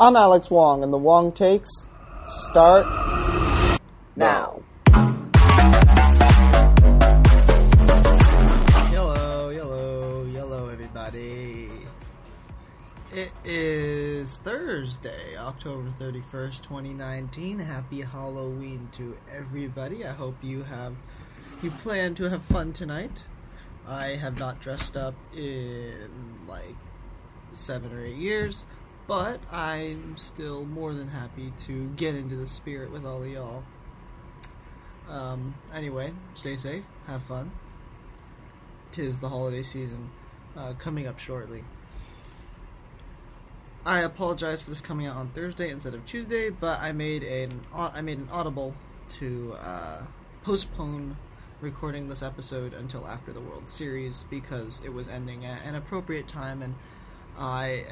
I'm Alex Wong, and the Wong takes start now. Yellow, yellow, yellow, everybody. It is Thursday, October 31st, 2019. Happy Halloween to everybody. I hope you have you plan to have fun tonight. I have not dressed up in like 7 or 8 years, but I'm still more than happy to get into the spirit with all of y'all. Um, anyway, stay safe, have fun tis the holiday season uh, coming up shortly. I apologize for this coming out on Thursday instead of Tuesday, but I made an I made an audible to uh, postpone recording this episode until after the World Series because it was ending at an appropriate time, and I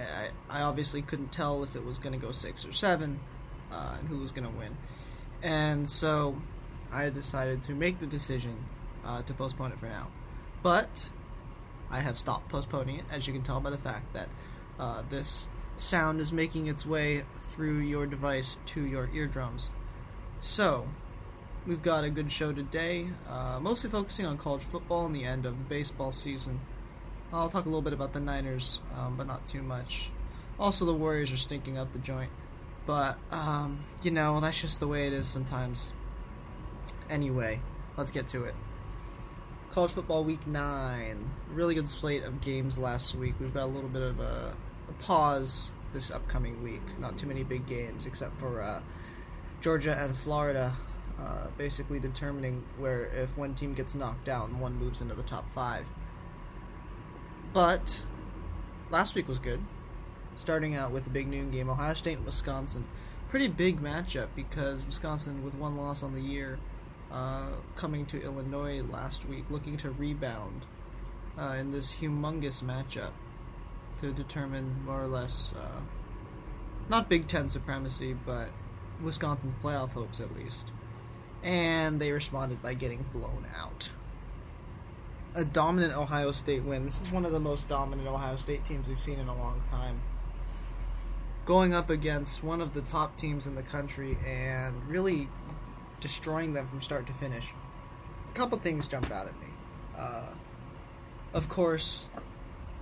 I, obviously couldn't tell if it was going to go six or seven, uh, and who was going to win, and so I decided to make the decision uh, to postpone it for now but I have stopped postponing it, as you can tell by the fact that uh, this sound is making its way through your device to your eardrums. So, we've got a good show today, uh, mostly focusing on college football and the end of the baseball season. I'll talk a little bit about the Niners, um, but not too much. Also, the Warriors are stinking up the joint, but um, you know that's just the way it is sometimes. Anyway, let's get to it. College football week nine. Really good slate of games last week. We've got a little bit of a, a pause this upcoming week. Not too many big games, except for uh, Georgia and Florida. Uh, basically determining where if one team gets knocked out and one moves into the top five. But last week was good. Starting out with the big noon game, Ohio State and Wisconsin. Pretty big matchup because Wisconsin, with one loss on the year, uh, coming to Illinois last week, looking to rebound uh, in this humongous matchup to determine more or less uh, not Big Ten supremacy, but Wisconsin's playoff hopes at least. And they responded by getting blown out. A dominant Ohio State win. This is one of the most dominant Ohio State teams we've seen in a long time. Going up against one of the top teams in the country and really destroying them from start to finish. A couple things jump out at me. Uh, of course,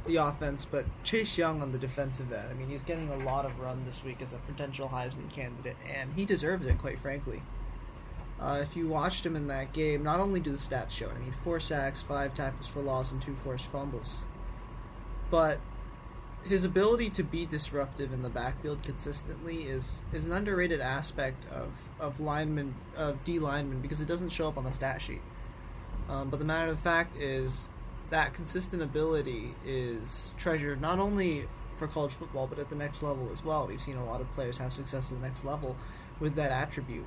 the offense, but Chase Young on the defensive end. I mean, he's getting a lot of run this week as a potential Heisman candidate, and he deserves it, quite frankly. Uh, if you watched him in that game, not only do the stats show, I mean, four sacks, five tackles for loss, and two forced fumbles, but his ability to be disruptive in the backfield consistently is is an underrated aspect of of lineman of D lineman because it doesn't show up on the stat sheet. Um, but the matter of the fact is that consistent ability is treasured not only for college football but at the next level as well. We've seen a lot of players have success at the next level with that attribute.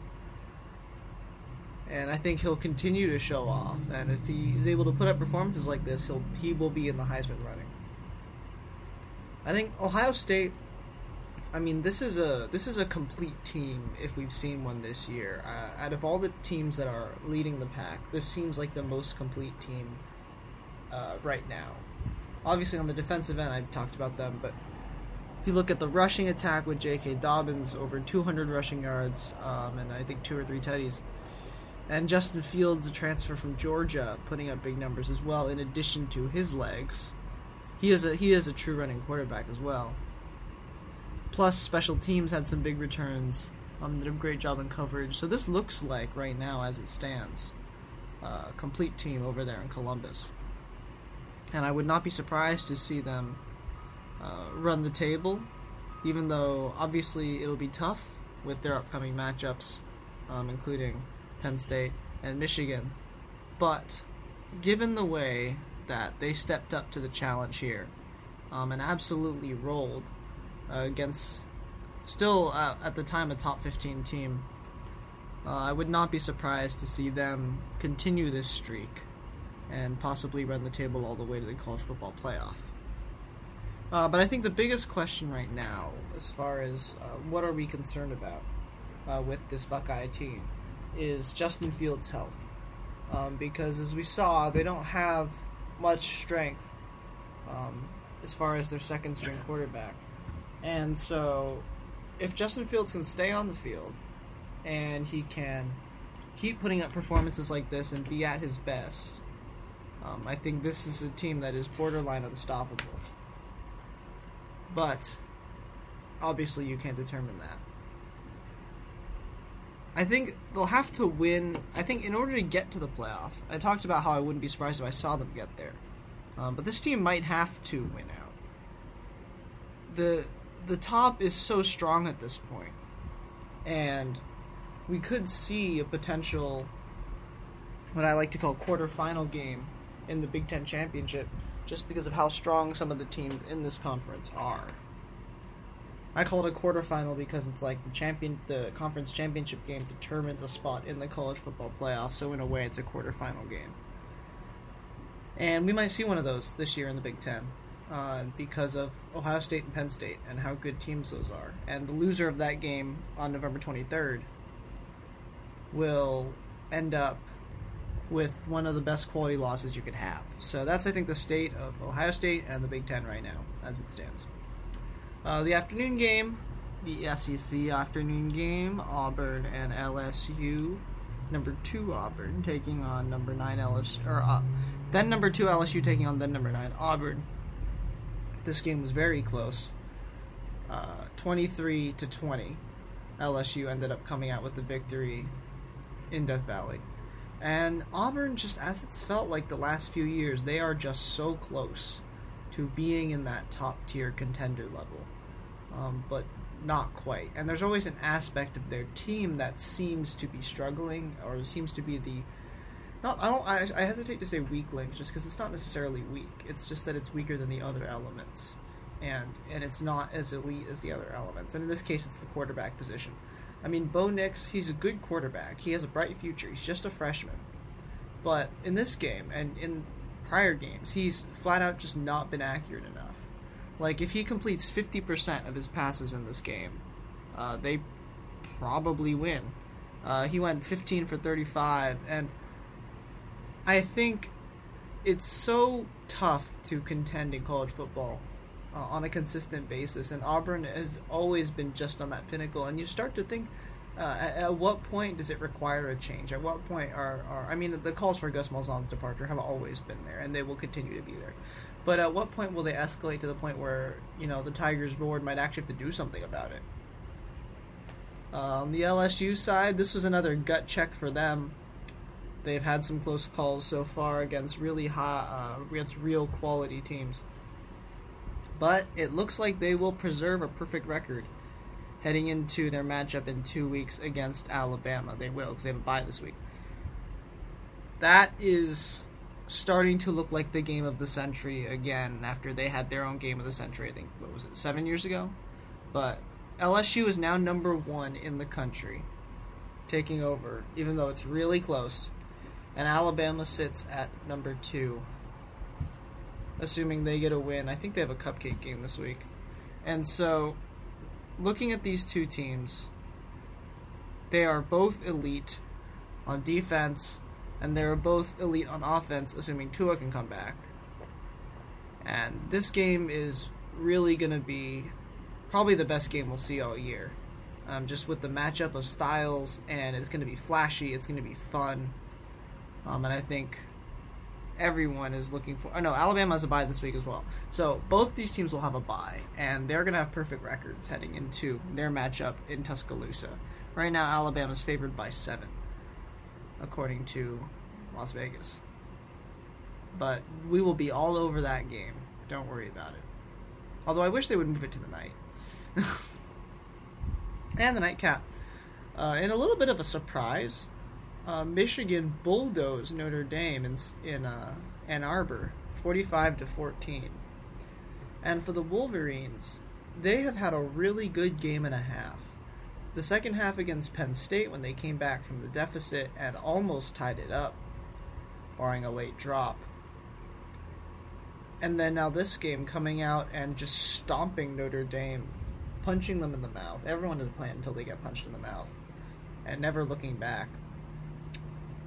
And I think he'll continue to show off. And if he is able to put up performances like this, he'll he will be in the Heisman running. I think Ohio State. I mean, this is a this is a complete team if we've seen one this year. Uh, out of all the teams that are leading the pack, this seems like the most complete team uh, right now. Obviously, on the defensive end, I talked about them, but if you look at the rushing attack with J.K. Dobbins, over 200 rushing yards, um, and I think two or three tutties. And Justin Fields, the transfer from Georgia, putting up big numbers as well, in addition to his legs he is a he is a true running quarterback as well. Plus, special teams had some big returns. Um, did a great job in coverage. So this looks like right now, as it stands, a uh, complete team over there in Columbus. And I would not be surprised to see them uh, run the table, even though obviously it'll be tough with their upcoming matchups, um, including Penn State and Michigan. But given the way that they stepped up to the challenge here um, and absolutely rolled uh, against still uh, at the time a top 15 team. Uh, I would not be surprised to see them continue this streak and possibly run the table all the way to the college football playoff. Uh, but I think the biggest question right now, as far as uh, what are we concerned about uh, with this Buckeye team, is Justin Fields' health. Um, because as we saw, they don't have much strength um, as far as their second string quarterback. And so if Justin Fields can stay on the field and he can keep putting up performances like this and be at his best, um, I think this is a team that is borderline unstoppable. But obviously, you can't determine that. I think they'll have to win. I think in order to get to the playoff, I talked about how I wouldn't be surprised if I saw them get there. Um, but this team might have to win out. The the top is so strong at this point, and we could see a potential, what I like to call quarterfinal game in the Big Ten championship, just because of how strong some of the teams in this conference are. I call it a quarterfinal because it's like the champion, the conference championship game determines a spot in the college football playoff. So in a way, it's a quarterfinal game, and we might see one of those this year in the Big Ten uh, because of Ohio State and Penn State and how good teams those are. And the loser of that game on November 23rd will end up with one of the best quality losses you could have. So that's, I think, the state of Ohio State and the Big Ten right now, as it stands. Uh, the afternoon game, the SEC afternoon game, Auburn and LSU. Number two Auburn taking on number nine LSU, or uh, then number two LSU taking on then number nine Auburn. This game was very close, uh, 23 to 20. LSU ended up coming out with the victory in Death Valley. And Auburn, just as it's felt like the last few years, they are just so close to being in that top tier contender level um, but not quite. And there's always an aspect of their team that seems to be struggling, or seems to be the not. I don't. I, I hesitate to say weak link, just because it's not necessarily weak. It's just that it's weaker than the other elements, and and it's not as elite as the other elements. And in this case, it's the quarterback position. I mean, Bo Nix, he's a good quarterback. He has a bright future. He's just a freshman. But in this game and in prior games, he's flat out just not been accurate enough. Like if he completes fifty percent of his passes in this game, uh, they probably win. Uh, he went fifteen for thirty-five, and I think it's so tough to contend in college football uh, on a consistent basis, and Auburn has always been just on that pinnacle. And you start to think. Uh, at, at, what point does it require a change? At what point are, are I mean, the calls for Gus Malzahn's departure have always been there, and they will continue to be there. But at what point will they escalate to the point where you know the Tigers board might actually have to do something about it? Uh, on the LSU side, this was another gut check for them. They've had some close calls so far against really high, uh, against real quality teams. But it looks like they will preserve a perfect record heading into their matchup in two weeks against Alabama. They will because they have a bye this week. That is starting to look like the game of the century again after they had their own game of the century. I think what was it seven years ago, but LSU is now number one in the country, taking over, even though it's really close, and Alabama sits at number two. Assuming they get a win, I think they have a cupcake game this week, and so looking at these two teams, they are both elite on defense and they're both elite on offense, assuming Tua can come back. And this game is really going to be probably the best game we'll see all year. Um, just with the matchup of styles, and it's going to be flashy, it's going to be fun. Um, and I think everyone is looking for. Oh no, Alabama has a bye this week as well. So both these teams will have a bye, and they're going to have perfect records heading into their matchup in Tuscaloosa. Right now, Alabama's favored by seven according to Las Vegas. But we will be all over that game. Don't worry about it. Although I wish they would move it to the night. and the nightcap. Uh, in a little bit of a surprise, uh, Michigan bulldozed Notre Dame in, in uh, Ann Arbor, 45 to 14. And for the Wolverines, they have had a really good game and a half. The second half against Penn State, when they came back from the deficit and almost tied it up, barring a late drop. And then now this game coming out and just stomping Notre Dame, punching them in the mouth. Everyone is playing until they get punched in the mouth, and never looking back.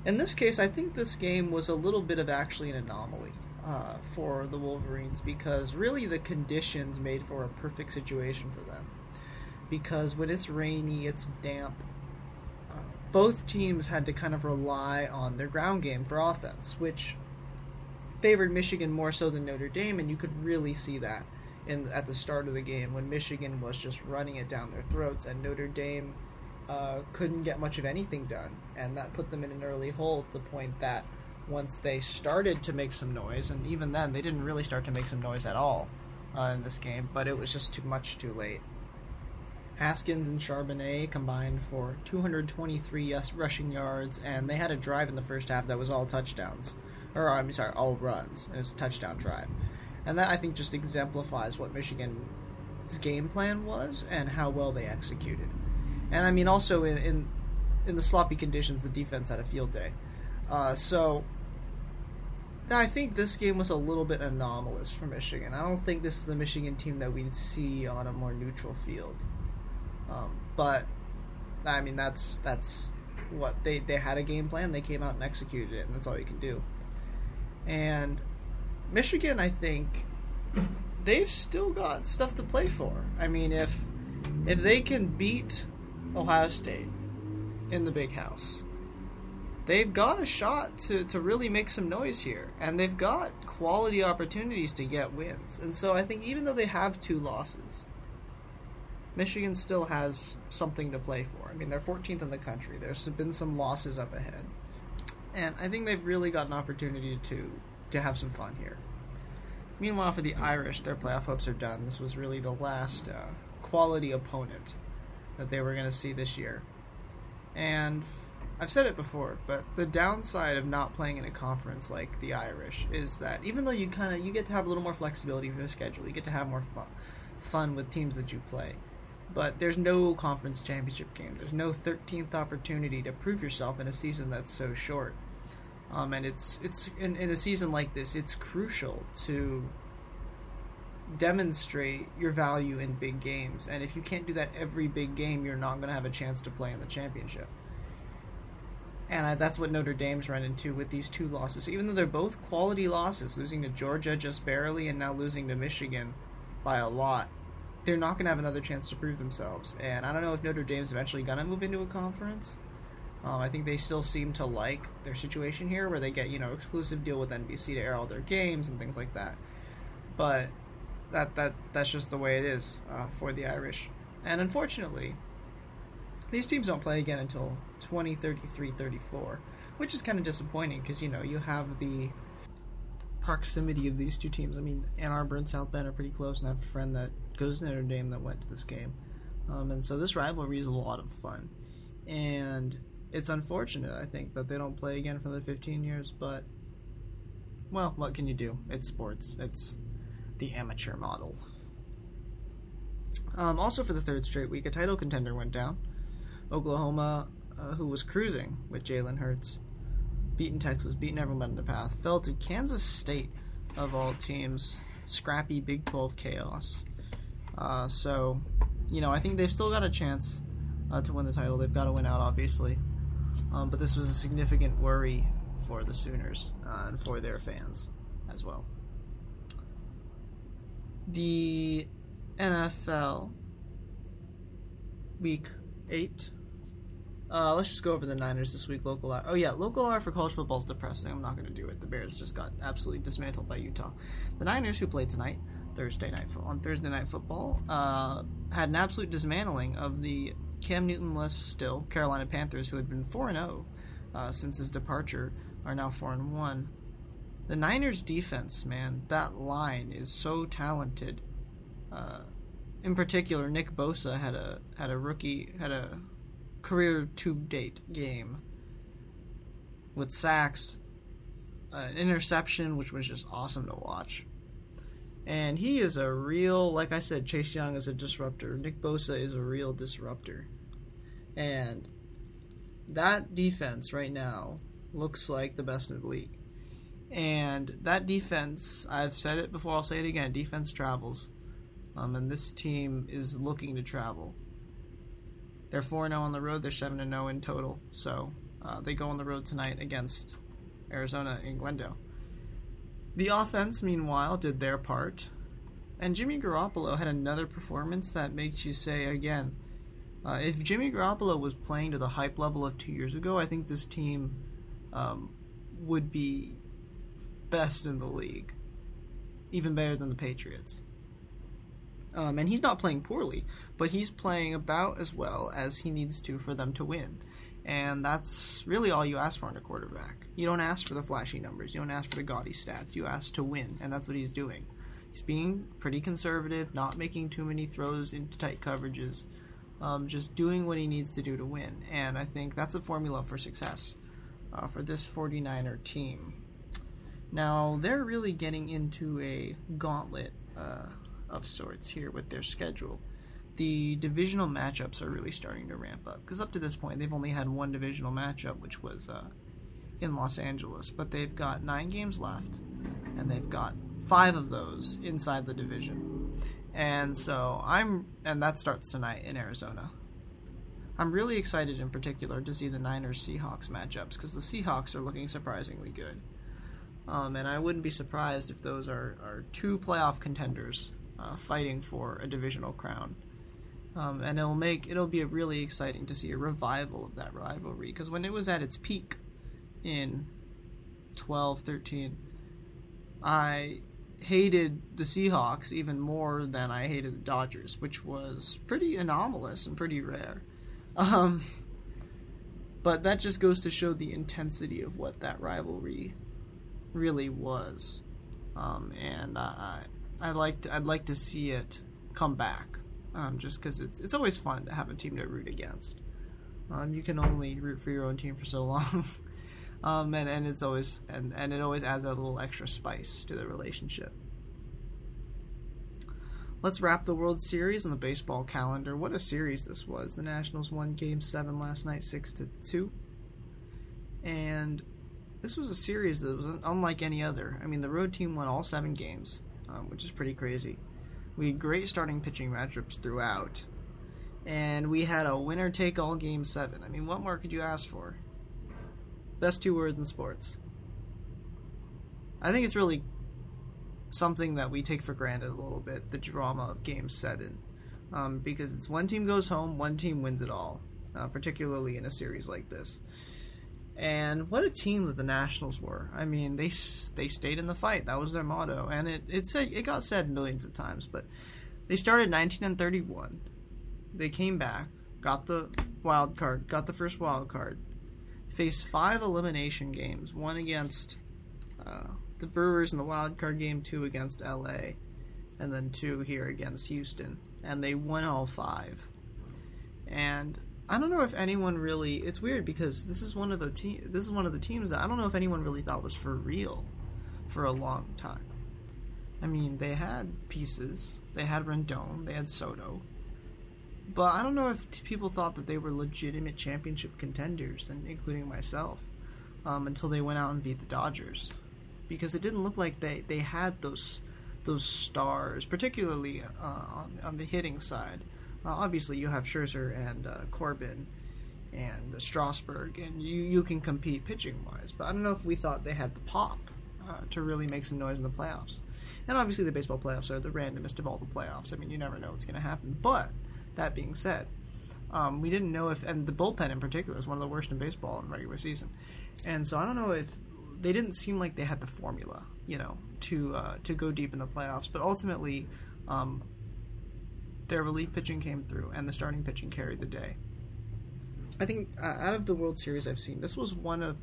In this case, I think this game was a little bit of actually an anomaly uh, for the Wolverines because really the conditions made for a perfect situation for them because when it's rainy, it's damp. Uh, both teams had to kind of rely on their ground game for offense, which favored Michigan more so than Notre Dame, and you could really see that in at the start of the game when Michigan was just running it down their throats, and Notre Dame uh, couldn't get much of anything done, and that put them in an early hole to the point that once they started to make some noise, and even then they didn't really start to make some noise at all uh, in this game, but it was just too much too late. Haskins and Charbonnet combined for 223 rushing yards, and they had a drive in the first half that was all touchdowns. Or, I'm sorry, all runs. It was a touchdown drive. And that, I think, just exemplifies what Michigan's game plan was and how well they executed. And, I mean, also in, in, in the sloppy conditions, the defense had a field day. Uh, so, I think this game was a little bit anomalous for Michigan. I don't think this is the Michigan team that we'd see on a more neutral field. Um, but I mean, that's that's what they they had a game plan. They came out and executed it, and that's all you can do. And Michigan, I think they've still got stuff to play for. I mean, if if they can beat Ohio State in the Big House, they've got a shot to, to really make some noise here. And they've got quality opportunities to get wins. And so I think even though they have two losses, Michigan still has something to play for. I mean, they're 14th in the country. There's been some losses up ahead. And I think they've really got an opportunity to to have some fun here. Meanwhile, for the Irish, their playoff hopes are done. This was really the last uh, quality opponent that they were going to see this year. And I've said it before, but the downside of not playing in a conference like the Irish is that even though you kind of you get to have a little more flexibility for the schedule, you get to have more fun, fun with teams that you play but there's no conference championship game. There's no 13th opportunity to prove yourself in a season that's so short. Um, and it's it's in, in a season like this, it's crucial to demonstrate your value in big games. And if you can't do that every big game, you're not going to have a chance to play in the championship. And I, that's what Notre Dame's run into with these two losses. Even though they're both quality losses, losing to Georgia just barely and now losing to Michigan by a lot, they're not going to have another chance to prove themselves. And I don't know if Notre Dame's eventually going to move into a conference. Um, I think they still seem to like their situation here, where they get you know exclusive deal with NBC to air all their games and things like that. But that that that's just the way it is uh, for the Irish. And unfortunately, these teams don't play again until 2033-34, which is kind of disappointing because you know you have the proximity of these two teams. I mean, Ann Arbor and South Bend are pretty close, and I have a friend that goes to Notre Dame that went to this game. Um, and so this rivalry is a lot of fun. And it's unfortunate, I think, that they don't play again for the 15 years, but, well, what can you do? It's sports, it's the amateur model. Um, also, for the third straight week, a title contender went down. Oklahoma, uh, who was cruising with Jalen Hurts, beaten Texas, beaten everyone in the path, fell to Kansas State, of all teams. Scrappy Big 12 chaos. Uh, so, you know, I think they've still got a chance uh, to win the title. They've got to win out, obviously. Um, but this was a significant worry for the Sooners uh, and for their fans as well. The NFL Week 8. Uh, let's just go over the Niners this week. Local hour. Oh yeah, local hour for college football is depressing. I'm not going to do it. The Bears just got absolutely dismantled by Utah. The Niners, who played tonight, Thursday night on Thursday night football uh, had an absolute dismantling of the Cam Newton-less still Carolina Panthers, who had been four and zero oh, uh, since his departure, are now four and one. The Niners' defense, man, that line is so talented. Uh, in particular, Nick Bosa had a had a rookie had a career to date game with sacks, an interception, which was just awesome to watch. And he is a real, like I said, Chase Young is a disruptor. Nick Bosa is a real disruptor. And that defense right now looks like the best in the league. And that defense, I've said it before, I'll say it again defense travels. Um, and this team is looking to travel. They're 4 0 on the road, they're 7 0 in total. So uh, they go on the road tonight against Arizona in Glendale. The offense, meanwhile, did their part. and Jimmy Garoppolo had another performance that makes you say again, uh, if Jimmy Garoppolo was playing to the hype level of two years ago, I think this team um, would be best in the league, even better than the Patriots. Um, and he's not playing poorly, but he's playing about as well as he needs to for them to win. And that's really all you ask for in a quarterback. You don't ask for the flashy numbers, you don't ask for the gaudy stats, you ask to win, and that's what he's doing. He's being pretty conservative, not making too many throws into tight coverages, um, just doing what he needs to do to win. And I think that's a formula for success uh, for this 49er team. Now, they're really getting into a gauntlet uh, of sorts here with their schedule. The divisional matchups are really starting to ramp up because up to this point they've only had one divisional matchup, which was uh, in Los Angeles, but they've got nine games left, and they've got five of those inside the division. And so I'm, and that starts tonight in Arizona. I'm really excited in particular to see the Niners Seahawks matchups because the Seahawks are looking surprisingly good. Um, and I wouldn't be surprised if those are, are two playoff contenders uh, fighting for a divisional crown. Um, and it'll make it'll be really exciting to see a revival of that rivalry because when it was at its peak in 12 13 I hated the Seahawks even more than I hated the Dodgers, which was pretty anomalous and pretty rare. Um, but that just goes to show the intensity of what that rivalry really was. Um, and I, I like I'd like to see it come back, um, just because it's it's always fun to have a team to root against. Um, you can only root for your own team for so long. Um, and, and it's always and, and it always adds a little extra spice to the relationship. Let's wrap the World Series on the baseball calendar. What a series this was. The Nationals won game seven last night, six to two. And this was a series that was unlike any other. I mean, the road team won all seven games, um, which is pretty crazy. We had great starting pitching matchups throughout, and we had a winner take all game seven. I mean, what more could you ask for? Best two words in sports. I think it's really something that we take for granted a little bit the drama of Game 7. Um, because it's one team goes home, one team wins it all, uh, particularly in a series like this. And what a team that the Nationals were. I mean, they they stayed in the fight. That was their motto, and it it said it got said millions of times. But they started 19 and 31. They came back, got the wild card, got the first wild card, faced five elimination games, one against uh, the Brewers in the wild card game, two against LA, and then two here against Houston, and they won all five. And I don't know if anyone really. It's weird because this is one of the te- This is one of the teams that I don't know if anyone really thought was for real for a long time. I mean, they had pieces. They had Rendon. They had Soto. But I don't know if t- people thought that they were legitimate championship contenders, and including myself, um, until they went out and beat the Dodgers, because it didn't look like they, they had those those stars, particularly uh, on on the hitting side. Uh, obviously, you have Scherzer and uh, Corbin and Strasburg, and you you can compete pitching wise. But I don't know if we thought they had the pop uh, to really make some noise in the playoffs. And obviously, the baseball playoffs are the randomest of all the playoffs. I mean, you never know what's going to happen, but that being said, um, we didn't know if, and the bullpen in particular is one of the worst in baseball in regular season, and so I don't know if they didn't seem like they had the formula, you know, to uh, to go deep in the playoffs. But ultimately, um, their relief pitching came through, and the starting pitching carried the day. I think uh, out of the World Series I've seen, this was one of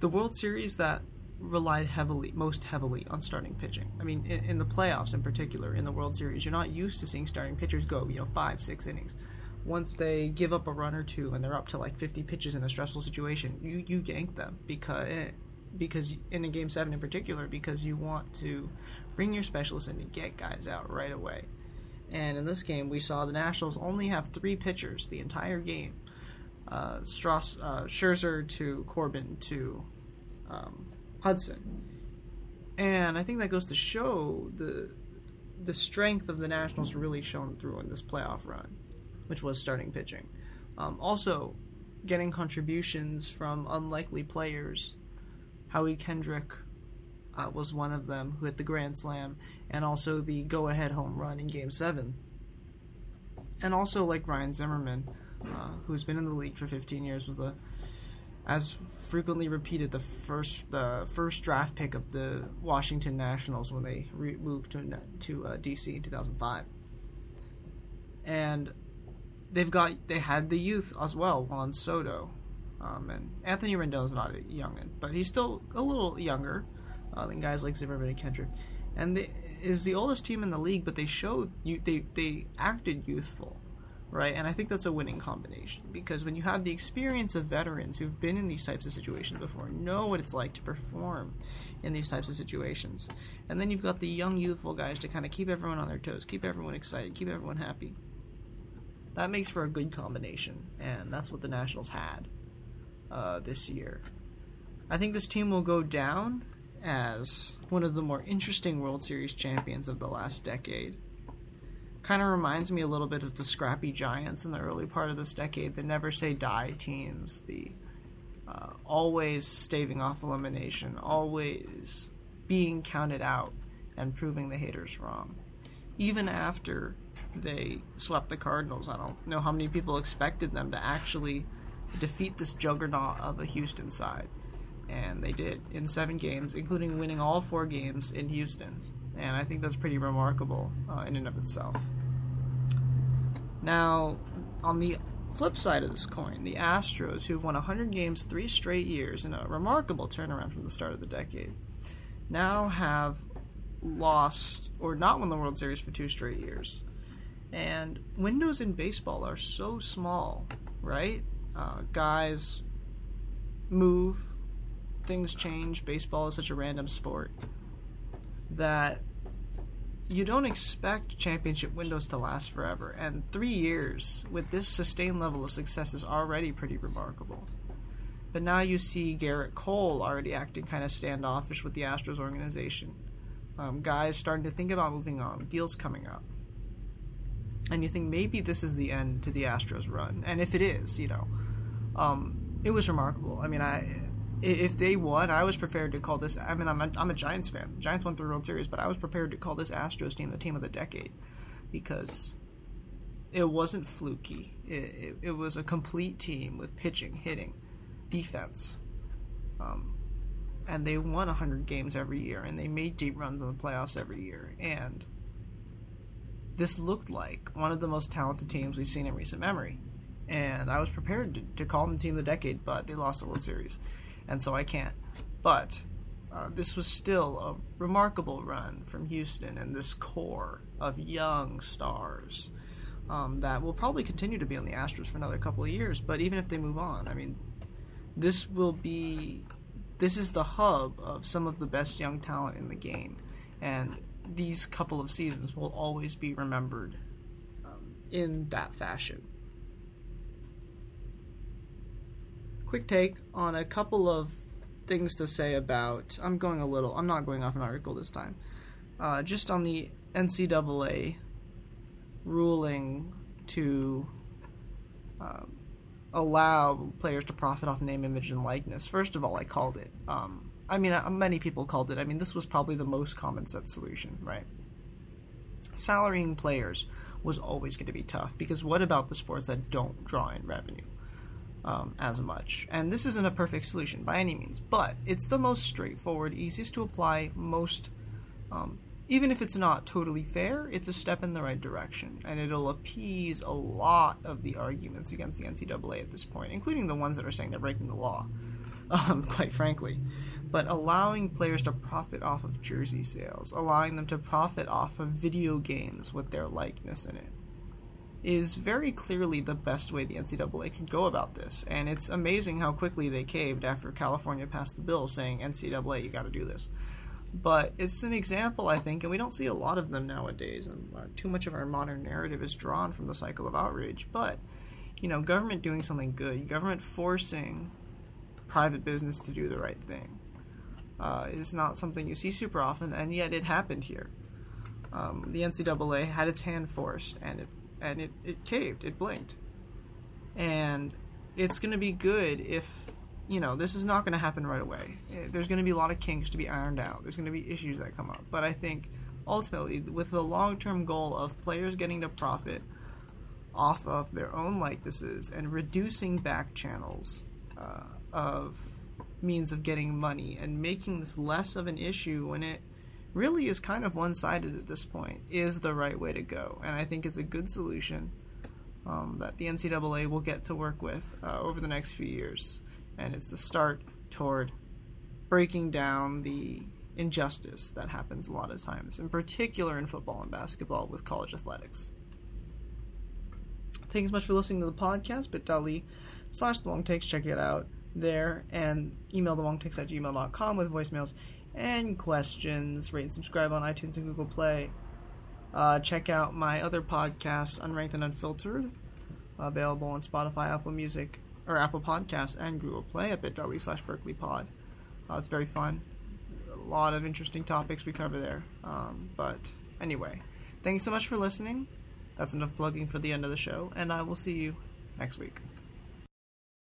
the World Series that relied heavily, most heavily on starting pitching. I mean, in, in, the playoffs in particular, in the World Series, you're not used to seeing starting pitchers go, you know, five, six innings. Once they give up a run or two and they're up to like 50 pitches in a stressful situation, you you yank them because because in a game seven in particular because you want to bring your specialists in to get guys out right away. And in this game, we saw the Nationals only have three pitchers the entire game. Uh, Strauss, uh, Scherzer to Corbin to um, Hudson. And I think that goes to show the the strength of the Nationals really shown through in this playoff run, which was starting pitching. Um, also, getting contributions from unlikely players, Howie Kendrick, uh, was one of them who hit the grand slam and also the go-ahead home run in Game Seven. And also like Ryan Zimmerman, uh, who's been in the league for 15 years, was a as frequently repeated the first the first draft pick of the Washington Nationals when they re- moved to to uh, DC in 2005. And they've got they had the youth as well, Juan Soto, um, and Anthony Rendon's not a youngin, but he's still a little younger uh, guys like Zimmerman and Kendrick. And they, it was the oldest team in the league, but they showed you they they acted youthful right? And I think that's a winning combination because when you have the experience of veterans who've been in these types of situations before, know what it's like to perform in these types of situations, and then you've got the young, youthful guys to kind of keep everyone on their toes, keep everyone excited, keep everyone happy. That makes for a good combination, and that's what the Nationals had uh, this year. I think this team will go down as one of the more interesting World Series champions of the last decade kind of reminds me a little bit of the scrappy giants in the early part of this decade, the never say die teams, the uh, always staving off elimination, always being counted out and proving the haters wrong. Even after they swept the Cardinals, I don't know how many people expected them to actually defeat this juggernaut of a Houston side. And they did in seven games, including winning all four games in Houston and I think that's pretty remarkable uh, in and of itself. Now, on the flip side of this coin, the Astros, who've won 100 games three straight years in a remarkable turnaround from the start of the decade, now have lost or not won the World Series for two straight years. And windows in baseball are so small, right? Uh, guys move, things change. Baseball is such a random sport that you don't expect championship windows to last forever, and three years with this sustained level of success is already pretty remarkable. But now you see Gerrit Cole already acting kind of standoffish with the Astros organization. Um, guys starting to think about moving on, deals coming up. And you think maybe this is the end to the Astros run. And if it is, you know, um, it was remarkable. I mean, I if they won, I was prepared to call this. I mean, I'm a, I'm a Giants fan. Giants won the World Series, but I was prepared to call this Astros team the team of the decade because it wasn't fluky. It, it, it was a complete team with pitching, hitting, defense. Um, and they won 100 games every year, and they made deep runs in the playoffs every year. And this looked like one of the most talented teams we've seen in recent memory. And I was prepared to, to call them the team of the decade, but they lost the World Series and so I can't. But uh, this was still a remarkable run from Houston and this core of young stars um, that will probably continue to be on the Astros for another couple of years. But even if they move on, I mean, this will be this is the hub of some of the best young talent in the game, and these couple of seasons will always be remembered um, in that fashion. Quick take on a couple of things to say about. I'm going a little. I'm not going off an article this time. Uh, just on the NCAA ruling to uh, allow players to profit off name, image, and likeness. First of all, I called it. Um, I mean, uh, many people called it. I mean, this was probably the most common sense solution, right? Salarying players was always going to be tough because what about the sports that don't draw in revenue? Um, as much. And this isn't a perfect solution by any means, but it's the most straightforward, easiest to apply, most. Um, even if it's not totally fair, it's a step in the right direction, and it'll appease a lot of the arguments against the NCAA at this point, including the ones that are saying they're breaking the law, um, quite frankly. But allowing players to profit off of jersey sales, allowing them to profit off of video games with their likeness in it, is very clearly the best way the NCAA can go about this. And it's amazing how quickly they caved after California passed the bill saying, NCAA, you got to do this. But it's an example, I think, and we don't see a lot of them nowadays. And uh, too much of our modern narrative is drawn from the cycle of outrage. But, you know, government doing something good, government forcing private business to do the right thing, uh, is not something you see super often, and yet it happened here. Um, the NCAA had its hand forced, and it and it, it caved, it blinked. And it's going to be good if, you know, this is not going to happen right away. Eh, There's going to be a lot of kinks to be ironed out. There's going to be issues that come up. But I think ultimately, with the long term goal of players getting to profit off of their own likenesses and reducing back channels uh, of means of getting money and making this less of an issue when it really is kind of one sided at this point is the right way to go. And I think it's a good solution um, that the NCAA will get to work with uh, over the next few years. And it's a start toward breaking down the injustice that happens a lot of times, in particular in football and basketball with college athletics. Thanks much for listening to the podcast, bit.ly slash the Wong takes. Check it out there and email the Wong takes at gmail.com with voicemails and questions. Rate and subscribe on iTunes and Google Play. Uh, check out my other podcast, Unranked and Unfiltered, available on Spotify, Apple Music, or Apple Podcasts and Google Play at bit.ly slash Berkeley Pod. Uh, it's very fun. A lot of interesting topics we cover there. Um, but anyway, thanks so much for listening. That's enough plugging for the end of the show, and I will see you next week.